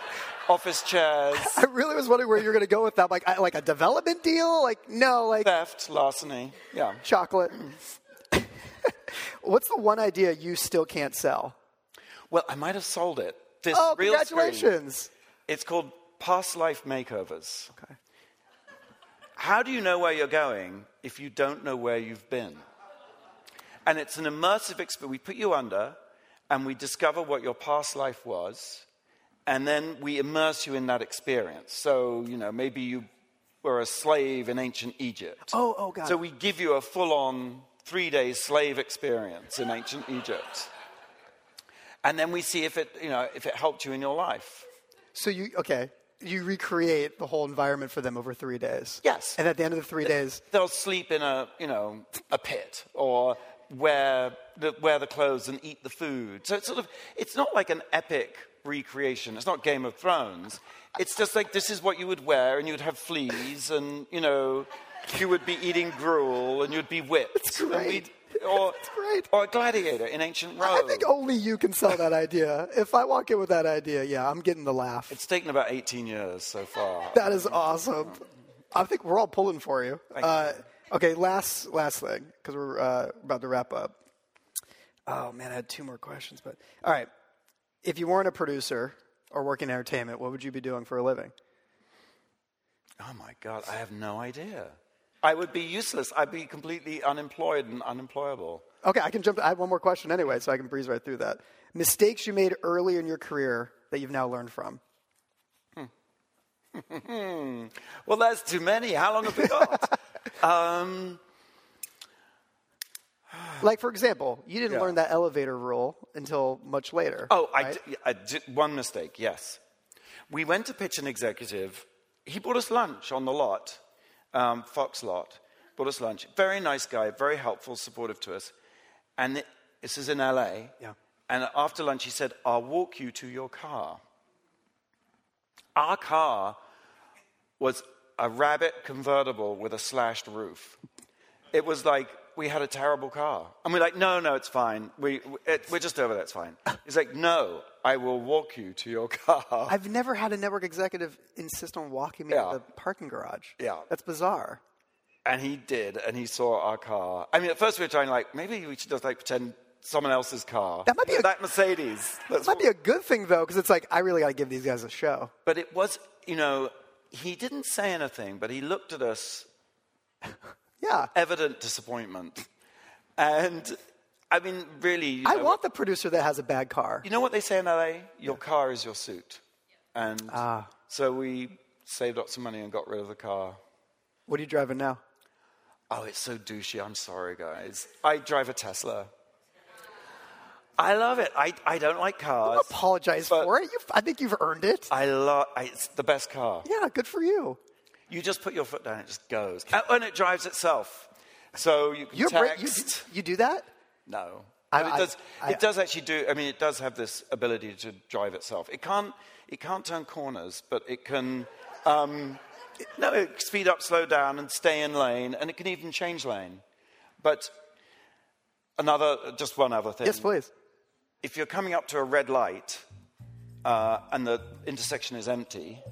office chairs, I really was wondering where you're going to go with that. Like, like a development deal? Like, no, like theft, larceny. Yeah. chocolate. What's the one idea you still can't sell? Well, I might have sold it. This Oh, Realscreen. congratulations! It's called Past Life Makeovers. Okay. How do you know where you're going if you don't know where you've been? And it's an immersive experience. We put you under and we discover what your past life was, and then we immerse you in that experience. So, you know, maybe you were a slave in ancient Egypt. Oh, oh, God. So we give you a full-on three-day slave experience in ancient Egypt, and then we see if it, you know, if it helped you in your life. So you okay? You recreate the whole environment for them over three days. Yes. And at the end of the three days, They'll sleep in a, you know, a pit or wear the, wear the clothes and eat the food. So it's sort of, it's not like an epic recreation. It's not Game of Thrones. It's just like this is what you would wear, and you'd have fleas, and you know, you would be eating gruel, and you'd be whipped. It's great. Or, It's great. or a gladiator in ancient Rome. I think only you can sell that idea. If I walk in with that idea, yeah, I'm getting the laugh. It's taken about 18 years so far. That is awesome. I think we're all pulling for you. Uh, okay, last last thing because we're uh, about to wrap up. Oh man, I had two more questions, but all right. If you weren't a producer or working in entertainment, what would you be doing for a living? Oh my God, I have no idea. I would be useless. I'd be completely unemployed and unemployable. Okay, I can jump. I have one more question anyway, so I can breeze right through that. Mistakes you made early in your career that you've now learned from. Hmm. Well, that's too many. How long have we got? um, Like for example, you didn't Yeah. learn that elevator rule until much later. oh, I, right? di- I did one mistake, yes. We went to pitch an executive. He bought us lunch on the lot, um, Fox lot, bought us lunch. Very nice guy, very helpful, supportive to us. And it, this is in LA. Yeah. And after lunch, he said, I'll walk you to your car. Our car was a rabbit convertible with a slashed roof. It was like we had a terrible car. And we're like, no, no, it's fine. We, it, we're just over there, it's fine. He's like, no, I will walk you to your car. I've never had a network executive insist on walking me Yeah. to the parking garage. Yeah. That's bizarre. And he did, and he saw our car. I mean, at first we were trying, like, maybe we should just like pretend someone else's car. That might be a- that Mercedes. That's Might be a good thing though, because it's like I really got to give these guys a show. But it was, you know, he didn't say anything, but he looked at us, Yeah. evident disappointment. And I mean, really, you I know, want the producer that has a bad car. You know what they say in LA? Your car is your suit. And Ah. so we saved up some money and got rid of the car. What are you driving now? Oh, it's so douchey. I'm sorry, guys. I drive a Tesla. I love it. I, I don't like cars. Apologize for it. You've, I think you've earned it. I love it's the best car. Yeah, good for you. You just put your foot down, it just goes. And, and it drives itself. So you can You're bra- text. you, you do that? No. I- it does, I- it does actually do, I mean, it does have this ability to drive itself. It can't, it can't turn corners, but it can, um, no, it speed up, slow down, and stay in lane, and it can even change lane. But another, just one other thing. Yes, please. If you're coming up to a red light uh, and the intersection is empty,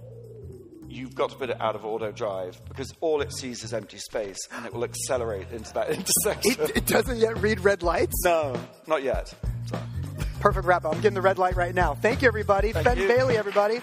you've got to put it out of auto drive because all it sees is empty space and it will accelerate into that intersection. It, it doesn't yet read red lights. No, not yet. Perfect wrap up. I'm getting the red light right now. Thank you, everybody. Thank ben you. Bailey, everybody.